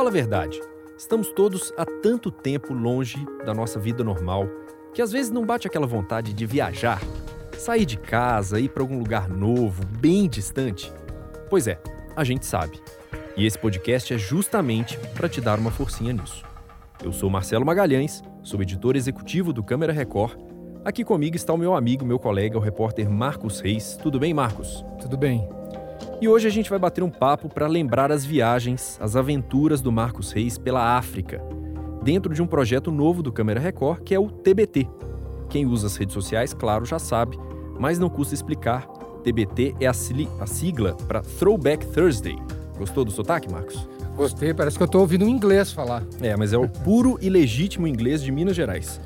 Fala a verdade. Estamos todos há tanto tempo longe da nossa vida normal que às vezes não bate aquela vontade de viajar, sair de casa, ir para algum lugar novo, bem distante. Pois é, a gente sabe. E esse podcast é justamente para te dar uma forcinha nisso. Eu sou Marcelo Magalhães, sou editor executivo do Câmara Record. Aqui comigo está o meu amigo, meu colega, o repórter Marcos Reis. Tudo bem, Marcos? Tudo bem. E hoje a gente vai bater um papo para lembrar as viagens, as aventuras do Marcos Reis pela África, dentro de um projeto novo do Câmara Record, que é o TBT. Quem usa as redes sociais, claro, já sabe, mas não custa explicar. TBT é a sigla para Throwback Thursday. Gostou do sotaque, Marcos? Gostei, parece que eu estou ouvindo um inglês falar. É, mas é o puro e legítimo inglês de Minas Gerais.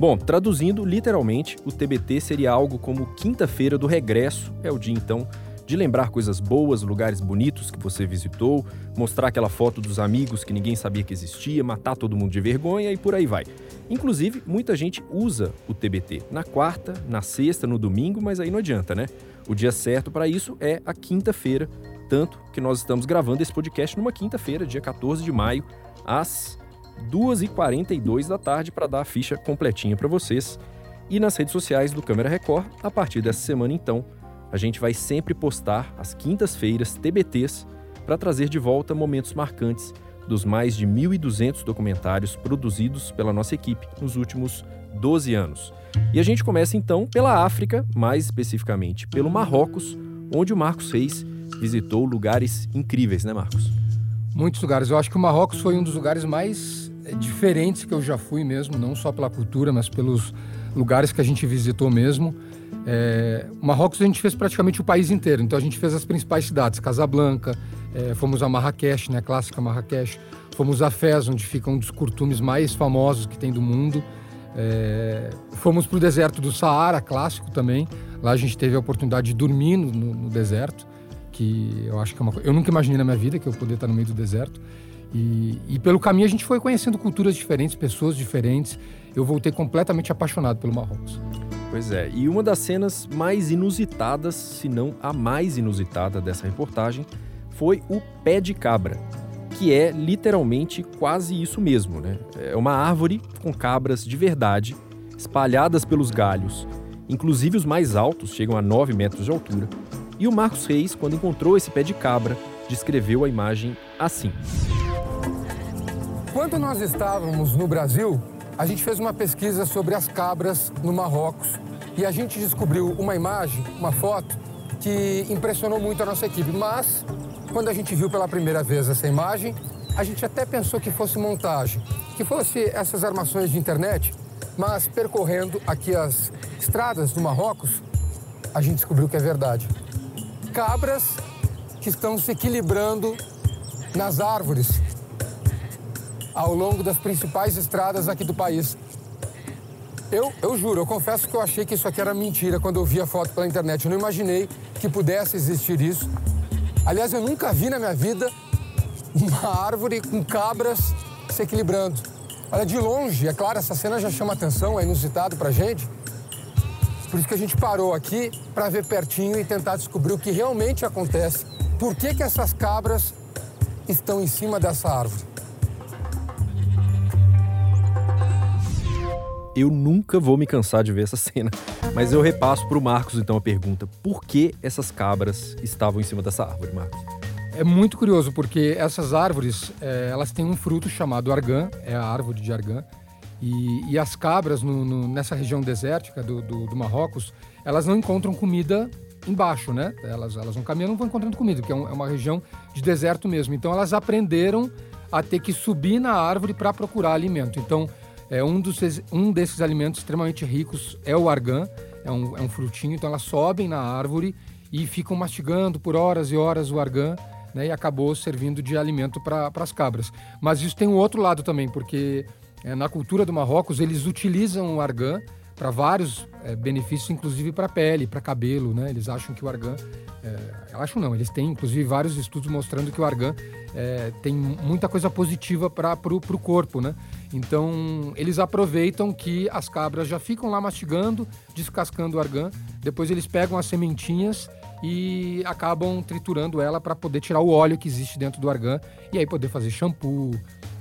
Bom, traduzindo literalmente, o TBT seria algo como quinta-feira do regresso, é o dia então de lembrar coisas boas, lugares bonitos que você visitou, mostrar aquela foto dos amigos que ninguém sabia que existia, matar todo mundo de vergonha e por aí vai. Inclusive, muita gente usa o TBT na quarta, na sexta, no domingo, mas aí não adianta, né? O dia certo para isso é a quinta-feira, tanto que nós estamos gravando esse podcast numa quinta-feira, dia 14 de maio, às 2h42 da tarde, para dar a ficha completinha para vocês. E nas redes sociais do Câmera Record, a partir dessa semana, então, a gente vai sempre postar às quintas-feiras TBTs para trazer de volta momentos marcantes dos mais de 1.200 documentários produzidos pela nossa equipe nos últimos 12 anos. E a gente começa então pela África, mais especificamente pelo Marrocos, onde o Marcos Reis visitou lugares incríveis, né, Marcos? Muitos lugares. Eu acho que o Marrocos foi um dos lugares mais eh, diferentes que eu já fui mesmo, não só pela cultura, mas pelos lugares que a gente visitou mesmo. É, Marrocos a gente fez praticamente o país inteiro, então a gente fez as principais cidades, Casablanca, é, fomos a Marrakech, né, clássica Marrakech, fomos a Fez, onde fica um dos curtumes mais famosos que tem do mundo, é, fomos para o deserto do Saara, clássico também, lá a gente teve a oportunidade de dormir no, no deserto, que eu acho que é uma Eu nunca imaginei na minha vida que eu poderia estar no meio do deserto, e, e pelo caminho a gente foi conhecendo culturas diferentes, pessoas diferentes, eu voltei completamente apaixonado pelo Marrocos. Pois é, e uma das cenas mais inusitadas, se não a mais inusitada dessa reportagem, foi o pé de cabra, que é literalmente quase isso mesmo, né? É uma árvore com cabras de verdade, espalhadas pelos galhos, inclusive os mais altos chegam a 9 metros de altura. E o Marcos Reis, quando encontrou esse pé de cabra, descreveu a imagem assim. Quando nós estávamos no Brasil, a gente fez uma pesquisa sobre as cabras no Marrocos e a gente descobriu uma imagem, uma foto, que impressionou muito a nossa equipe. Mas, quando a gente viu pela primeira vez essa imagem, a gente até pensou que fosse montagem, que fosse essas armações de internet, mas percorrendo aqui as estradas do Marrocos, a gente descobriu que é verdade. Cabras que estão se equilibrando nas árvores ao longo das principais estradas aqui do país. Eu, eu juro, eu confesso que eu achei que isso aqui era mentira quando eu vi a foto pela internet. Eu não imaginei que pudesse existir isso. Aliás, eu nunca vi na minha vida uma árvore com cabras se equilibrando. Olha, de longe, é claro, essa cena já chama atenção, é inusitado pra gente. Por isso que a gente parou aqui para ver pertinho e tentar descobrir o que realmente acontece. Por que, que essas cabras estão em cima dessa árvore? Eu nunca vou me cansar de ver essa cena. Mas eu repasso para o Marcos então a pergunta: por que essas cabras estavam em cima dessa árvore, Marcos? É muito curioso porque essas árvores é, elas têm um fruto chamado argan, é a árvore de argan, e, e as cabras no, no, nessa região desértica do, do, do, Marrocos elas não encontram comida embaixo, né? Elas, elas não caminham, não vão encontrando comida, porque é, um, é uma região de deserto mesmo. Então elas aprenderam a ter que subir na árvore para procurar alimento. Então é, um, dos, um desses alimentos extremamente ricos é o argan, é um, é um frutinho, então elas sobem na árvore e ficam mastigando por horas e horas o argan, né, e acabou servindo de alimento para as cabras. Mas isso tem um outro lado também, porque é, na cultura do Marrocos eles utilizam o argan para vários é, benefícios, inclusive para pele, para cabelo, né? Eles acham que o argan, é, acham não, eles têm inclusive vários estudos mostrando que o argan é, tem muita coisa positiva para o corpo, né? Então eles aproveitam que as cabras já ficam lá mastigando, descascando o argan, depois eles pegam as sementinhas e acabam triturando ela para poder tirar o óleo que existe dentro do argan e aí poder fazer shampoo,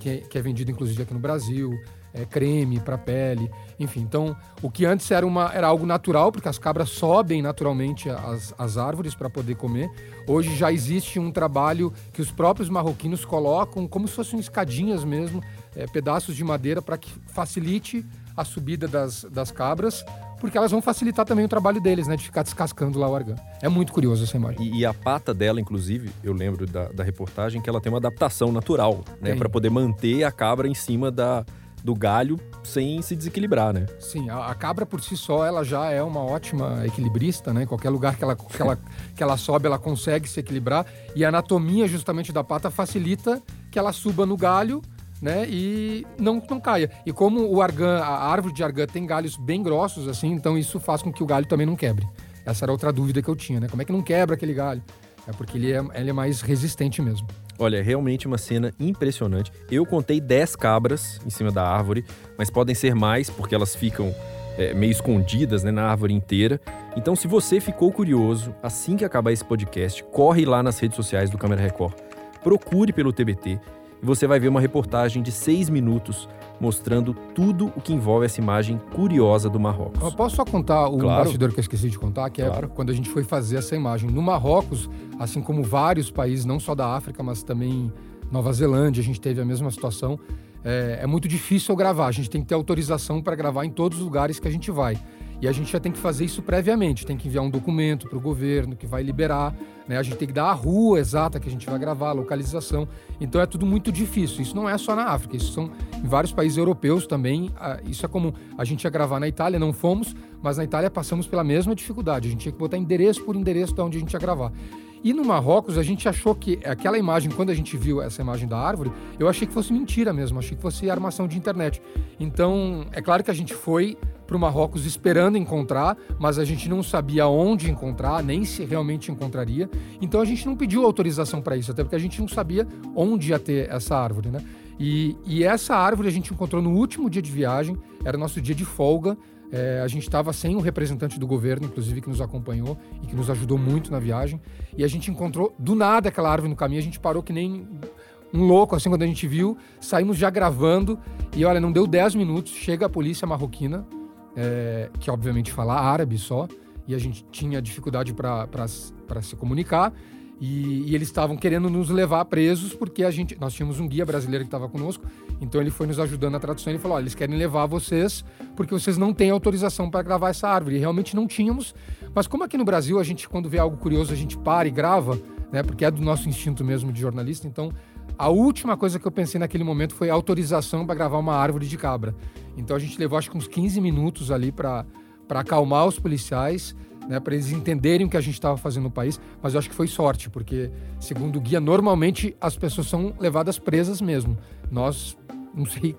que é, que é vendido inclusive aqui no Brasil, é, creme para pele, enfim. Então, o que antes era, uma, era algo natural, porque as cabras sobem naturalmente as, as árvores para poder comer, hoje já existe um trabalho que os próprios marroquinos colocam como se fossem escadinhas mesmo, é, pedaços de madeira para que facilite a subida das, das cabras, porque elas vão facilitar também o trabalho deles, né? De ficar descascando lá o argan. É muito curioso essa imagem. E, e a pata dela, inclusive, eu lembro da, da reportagem que ela tem uma adaptação natural, né? Para poder manter a cabra em cima da, do galho sem se desequilibrar, né? Sim, a, a, cabra por si só ela já é uma ótima equilibrista, né? Qualquer lugar que ela, que, ela, que ela sobe, ela consegue se equilibrar. E a anatomia justamente da pata facilita que ela suba no galho, né? E não, não caia. E como o argan, a árvore de argan tem galhos bem grossos, assim, então isso faz com que o galho também não quebre. Essa era outra dúvida que eu tinha, né? Como é que não quebra aquele galho? É porque ele é, ele é mais resistente mesmo. Olha, é realmente uma cena impressionante. Eu contei 10 cabras em cima da árvore, mas podem ser mais porque elas ficam é, meio escondidas né, na árvore inteira. Então, se você ficou curioso, assim que acabar esse podcast, corre lá nas redes sociais do Câmera Record, procure pelo TBT você vai ver uma reportagem de seis minutos mostrando tudo o que envolve essa imagem curiosa do Marrocos. Eu posso só contar o claro. bastidor que eu esqueci de contar, que é claro. é quando a gente foi fazer essa imagem. No Marrocos, assim como vários países, não só da África, mas também Nova Zelândia, a gente teve a mesma situação. É, é muito difícil gravar, a gente tem que ter autorização para gravar em todos os lugares que a gente vai. E a gente já tem que fazer isso previamente, tem que enviar um documento para o governo que vai liberar, né? A gente tem que dar a rua exata que a gente vai gravar, a localização. Então é tudo muito difícil. Isso não é só na África, isso são em vários países europeus também. Isso é comum. A gente ia gravar na Itália, não fomos, mas na Itália passamos pela mesma dificuldade. A gente tinha que botar endereço por endereço de onde a gente ia gravar. E no Marrocos, a gente achou que aquela imagem, quando a gente viu essa imagem da árvore, eu achei que fosse mentira mesmo, achei que fosse armação de internet. Então, é claro que a gente foi para o Marrocos esperando encontrar, mas a gente não sabia onde encontrar, nem se realmente encontraria. Então a gente não pediu autorização para isso, até porque a gente não sabia onde ia ter essa árvore, né? E, e essa árvore a gente encontrou no último dia de viagem, era nosso dia de folga. É, a gente estava sem um representante do governo, inclusive, que nos acompanhou e que nos ajudou muito na viagem. E a gente encontrou do nada aquela árvore no caminho, a gente parou que nem um louco, assim, quando a gente viu. Saímos já gravando e olha, não deu 10 minutos, chega a polícia marroquina é, que obviamente fala árabe só, e a gente tinha dificuldade para se comunicar. E, e eles estavam querendo nos levar presos porque a gente, nós tínhamos um guia brasileiro que estava conosco, então ele foi nos ajudando na tradução. Ele falou: eles querem levar vocês porque vocês não têm autorização para gravar essa árvore. E realmente não tínhamos, mas como aqui no Brasil a gente, quando vê algo curioso, a gente para e grava, né? Porque é do nosso instinto mesmo de jornalista. Então a última coisa que eu pensei naquele momento foi autorização para gravar uma árvore de cabra. Então a gente levou acho que uns 15 minutos ali para acalmar os policiais, né, para eles entenderem o que a gente estava fazendo no país. Mas eu acho que foi sorte, porque, segundo o guia, normalmente as pessoas são levadas presas mesmo. Nós, não sei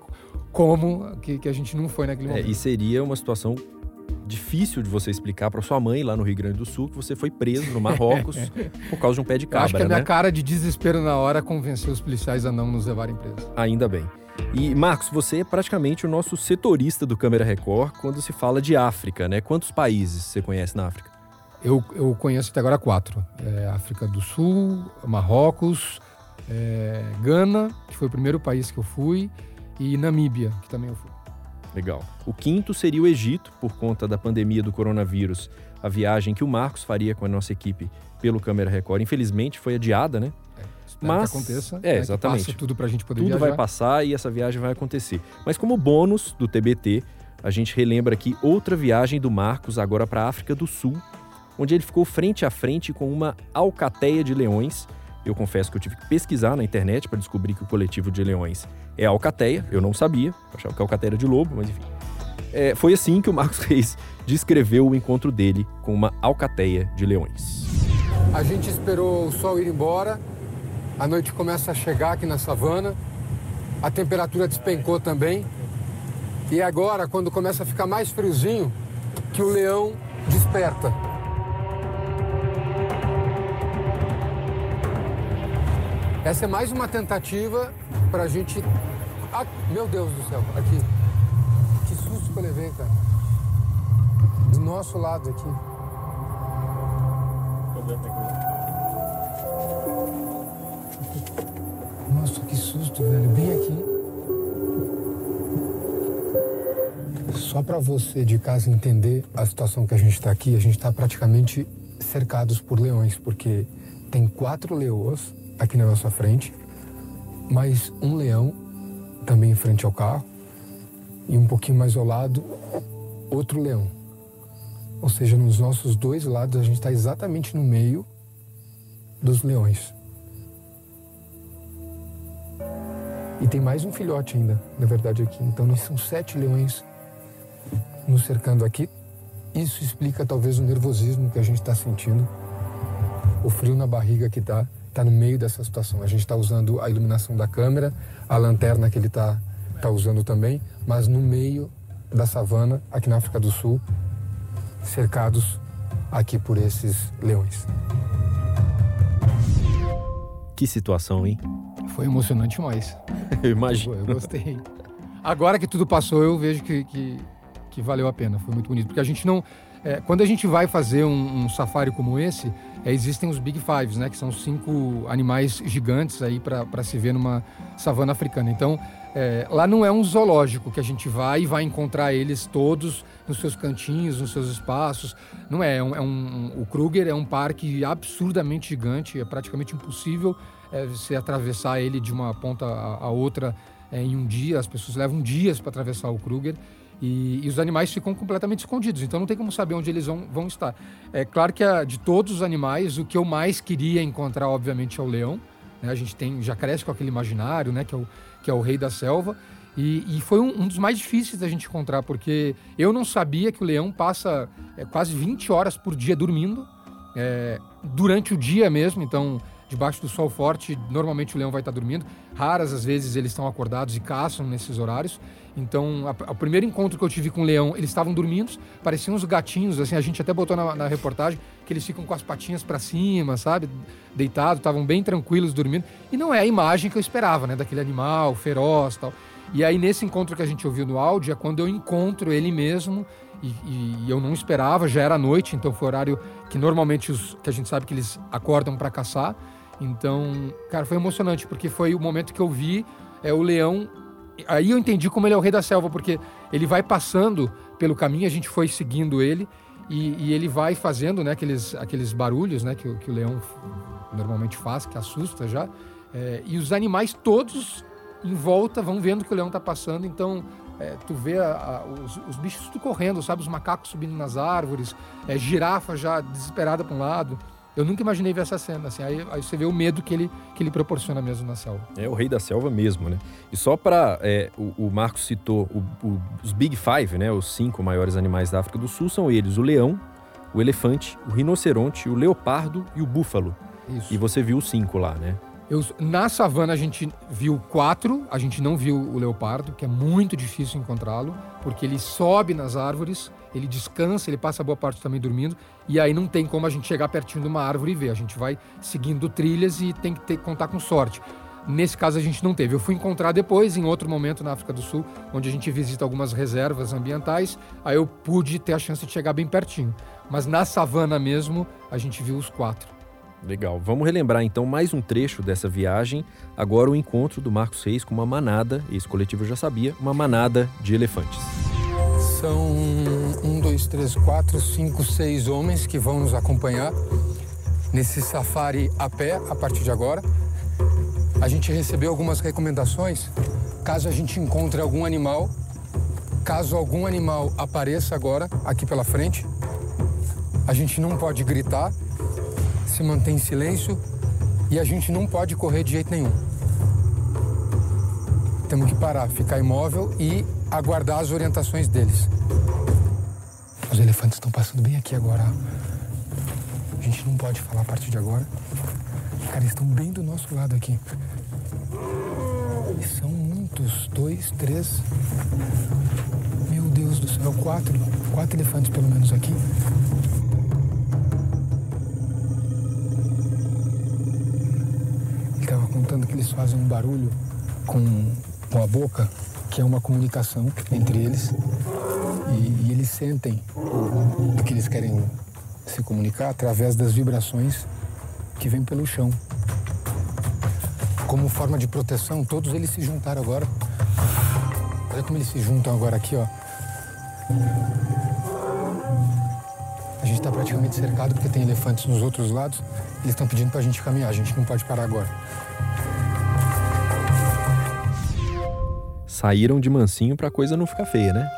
como que, que a gente não foi naquele é, momento. É, e seria uma situação difícil de você explicar para sua mãe lá no Rio Grande do Sul que você foi preso no Marrocos por causa de um pé de cabra. Eu acho que a minha né? cara de desespero na hora convenceu os policiais a não nos levarem presos. Ainda bem. E Marcos, você é praticamente o nosso setorista do Câmera Record quando se fala de África, né? Quantos países você conhece na África? Eu, eu conheço até agora quatro: é África do Sul, Marrocos, é Gana, que foi o primeiro país que eu fui, e Namíbia, que também eu fui. Legal. O quinto seria o Egito, por conta da pandemia do coronavírus. A viagem que o Marcos faria com a nossa equipe pelo Câmera Record, infelizmente, foi adiada, né? É, Mas que aconteça. É, né, exatamente. Que tudo pra gente poder tudo viajar. vai passar e essa viagem vai acontecer. Mas como bônus do TBT, a gente relembra aqui outra viagem do Marcos agora para a África do Sul, onde ele ficou frente a frente com uma alcateia de leões. Eu confesso que eu tive que pesquisar na internet para descobrir que o coletivo de leões é a alcateia. Eu não sabia, achava que alcateia era de lobo, mas enfim. É, foi assim que o Marcos Reis descreveu o encontro dele com uma alcateia de leões. A gente esperou o sol ir embora, a noite começa a chegar aqui na savana, a temperatura despencou também. E agora, quando começa a ficar mais friozinho, que o leão desperta. Essa é mais uma tentativa para a gente. Ah, meu Deus do céu, aqui. Que susto que eu levei, cara. Do nosso lado aqui. Susto, velho. Bem aqui. Só para você de casa entender a situação que a gente está aqui, a gente está praticamente cercados por leões, porque tem quatro leões aqui na nossa frente, mais um leão também em frente ao carro e um pouquinho mais ao lado outro leão. Ou seja, nos nossos dois lados a gente está exatamente no meio dos leões. E tem mais um filhote ainda, na verdade, aqui. Então, são sete leões nos cercando aqui. Isso explica talvez o nervosismo que a gente está sentindo, o frio na barriga que está tá no meio dessa situação. A gente está usando a iluminação da câmera, a lanterna que ele está tá usando também, mas no meio da savana, aqui na África do Sul, cercados aqui por esses leões. Que situação, hein? Foi emocionante demais. eu imagino. Eu gostei. Agora que tudo passou, eu vejo que, que, que valeu a pena. Foi muito bonito. Porque a gente não. É, quando a gente vai fazer um, um safari como esse, é, existem os Big Fives, né? Que são cinco animais gigantes aí para se ver numa savana africana. Então, é, lá não é um zoológico que a gente vai e vai encontrar eles todos nos seus cantinhos, nos seus espaços. Não é. é, um, é um, o Kruger é um parque absurdamente gigante. É praticamente impossível é, você atravessar ele de uma ponta a, a outra é, em um dia. As pessoas levam dias para atravessar o Kruger. E, e, os animais ficam completamente escondidos, então não tem como saber onde eles vão, vão estar. É claro que a, de todos os animais, o que eu mais queria encontrar, obviamente, é o leão. Né? A gente tem, já cresce com aquele imaginário, né? que, é o, que é o rei da selva. E, e foi um, um, dos mais difíceis da gente encontrar, porque eu não sabia que o leão passa é, quase 20 horas por dia dormindo, é, durante o dia mesmo. Então, debaixo do sol forte, normalmente o leão vai estar dormindo. Raras às vezes eles estão acordados e caçam nesses horários. Então, o primeiro encontro que eu tive com o leão, eles estavam dormindo, pareciam uns gatinhos, assim, a gente até botou na, na reportagem que eles ficam com as patinhas para cima, sabe? Deitados, estavam bem tranquilos dormindo. E não é a imagem que eu esperava, né? Daquele animal feroz tal. E aí, nesse encontro que a gente ouviu no áudio, é quando eu encontro ele mesmo e, e, eu não esperava, já era noite, então foi horário que normalmente os que a gente sabe que eles acordam para caçar. Então, cara, foi emocionante, porque foi o momento que eu vi é, o leão. Aí eu entendi como ele é o rei da selva, porque ele vai passando pelo caminho, a gente foi seguindo ele, e, e ele vai fazendo né, aqueles, aqueles barulhos né, que, que o leão normalmente faz, que assusta já. É, e os animais todos em volta vão vendo que o leão está passando, então é, tu vê a, a, os, os, bichos tudo correndo, sabe? Os macacos subindo nas árvores, é, girafa já desesperada para um lado. Eu nunca imaginei ver essa cena, assim. Aí, aí, você vê o medo que ele, que ele proporciona mesmo na selva. É o rei da selva mesmo, né? E só para é, o, o Marcos citou o, o, os Big Five, né? Os cinco maiores animais da África do Sul são eles: o leão, o elefante, o rinoceronte, o leopardo e o búfalo. Isso. E você viu os cinco lá, né? Eu, na savana a gente viu quatro, a gente não viu o leopardo, que é muito difícil encontrá-lo, porque ele sobe nas árvores, ele descansa, ele passa boa parte também dormindo, e aí não tem como a gente chegar pertinho de uma árvore e ver. A gente vai seguindo trilhas e tem que ter, contar com sorte. Nesse caso a gente não teve. Eu fui encontrar depois, em outro momento na África do Sul, onde a gente visita algumas reservas ambientais, aí eu pude ter a chance de chegar bem pertinho. Mas na savana mesmo, a gente viu os quatro. Legal. Vamos relembrar então mais um trecho dessa viagem. Agora o encontro do Marcos Reis com uma manada, esse coletivo já sabia, uma manada de elefantes. São um, dois, três, quatro, cinco, seis homens que vão nos acompanhar nesse safari a pé a partir de agora. A gente recebeu algumas recomendações caso a gente encontre algum animal, caso algum animal apareça agora aqui pela frente. A gente não pode gritar, se mantém em silêncio e a gente não pode correr de jeito nenhum. Temos que parar, ficar imóvel e aguardar as orientações deles. Os elefantes estão passando bem aqui agora. A gente não pode falar a partir de agora. Cara, eles estão bem do nosso lado aqui. E são muitos. Dois, três. Meu Deus do céu, quatro. Quatro elefantes pelo menos aqui. contando que eles fazem um barulho com, com a boca, que é uma comunicação entre eles. E, e eles sentem o, que eles querem se comunicar através das vibrações que vêm pelo chão. Como forma de proteção, todos eles se juntaram agora. Olha como eles se juntam agora aqui, ó. A gente está praticamente cercado porque tem elefantes nos outros lados. Eles estão pedindo para a gente caminhar, a gente não pode parar agora. Saíram de mansinho para a coisa não ficar feia, né?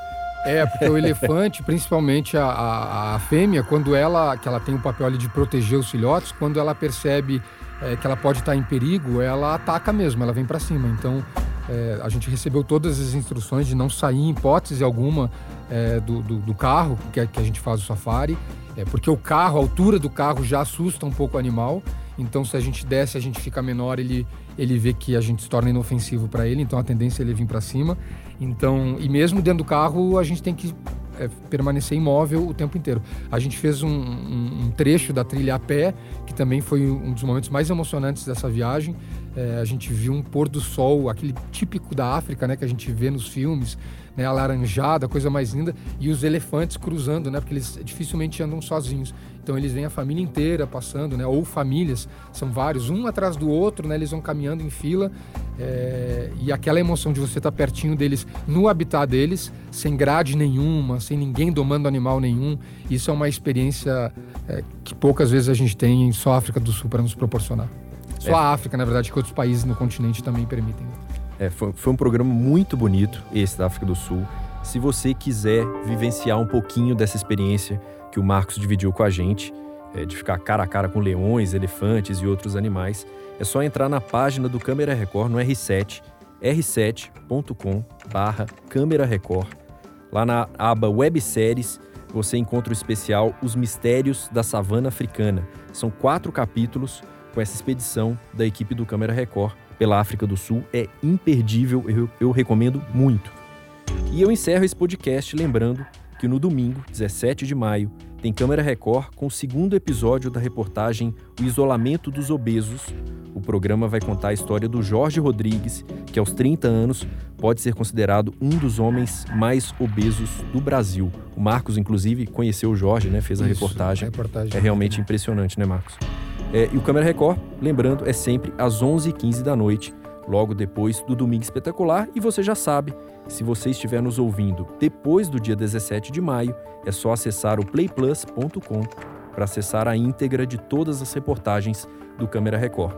É, porque o elefante, principalmente a, a, a, fêmea, quando ela, que ela tem o papel ali de proteger os filhotes, quando ela percebe é, que ela pode estar em perigo, ela ataca mesmo, ela vem para cima. Então, é, a gente recebeu todas as instruções de não sair em hipótese alguma é, do, do, do, carro que, a, que a gente faz o safari, é, porque o carro, a altura do carro já assusta um pouco o animal. Então, se a gente desce, a gente fica menor, ele, ele vê que a gente se torna inofensivo para ele. Então, a tendência é ele vir para cima. Então, e mesmo dentro do carro, a gente tem que é, permanecer imóvel o tempo inteiro. A gente fez um, um, um, trecho da trilha a pé, que também foi um dos momentos mais emocionantes dessa viagem. É, a gente viu um pôr do sol, aquele típico da África, né, que a gente vê nos filmes, né, alaranjada, coisa mais linda, e os elefantes cruzando, né, porque eles dificilmente andam sozinhos. Então eles vêm a família inteira passando, né, ou famílias, são vários, um atrás do outro, né, eles vão caminhando em fila, é, e aquela emoção de você estar pertinho deles, no habitat deles, sem grade nenhuma, sem ninguém domando animal nenhum, isso é uma experiência é, que poucas vezes a gente tem só a África do Sul para nos proporcionar. Só é. a África, na verdade, que outros países no continente também permitem. É, foi, foi um programa muito bonito, esse da África do Sul. Se você quiser vivenciar um pouquinho dessa experiência que o Marcos dividiu com a gente, é, de ficar cara a cara com leões, elefantes e outros animais, é só entrar na página do Câmera Record no R7, r7.com barra Câmera Record. Lá na aba Webséries, você encontra o especial Os Mistérios da Savana Africana. São quatro capítulos com essa expedição da equipe do Câmera Record pela África do Sul. É imperdível, eu, eu recomendo muito. E eu encerro esse podcast lembrando que no domingo, 17 de maio, tem Câmera Record com o segundo episódio da reportagem O Isolamento dos Obesos. O programa vai contar a história do Jorge Rodrigues, que aos 30 anos pode ser considerado um dos homens mais obesos do Brasil. O Marcos, inclusive, conheceu o Jorge, né? Fez a Isso, reportagem. A reportagem. É realmente impressionante, né, Marcos? É, e o Câmera Record, lembrando, é sempre às 11h15 da noite, logo depois do Domingo Espetacular. E você já sabe, se você estiver nos ouvindo depois do dia 17 de maio, é só acessar o playplus.com para acessar a íntegra de todas as reportagens do Câmera Record.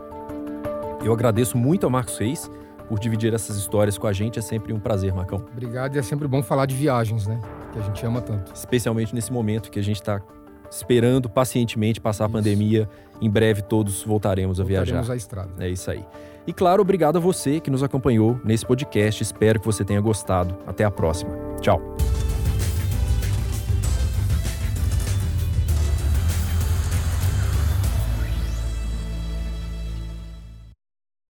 Eu agradeço muito ao Marcos Reis por dividir essas histórias com a gente. É sempre um prazer, Marcão. Obrigado e é sempre bom falar de viagens, né? Que a gente ama tanto. Especialmente nesse momento que a gente está esperando pacientemente passar isso. a pandemia. Em breve todos voltaremos a voltaremos viajar. à estrada. É isso aí. E claro, obrigado a você que nos acompanhou nesse podcast. Espero que você tenha gostado. Até a próxima. Tchau.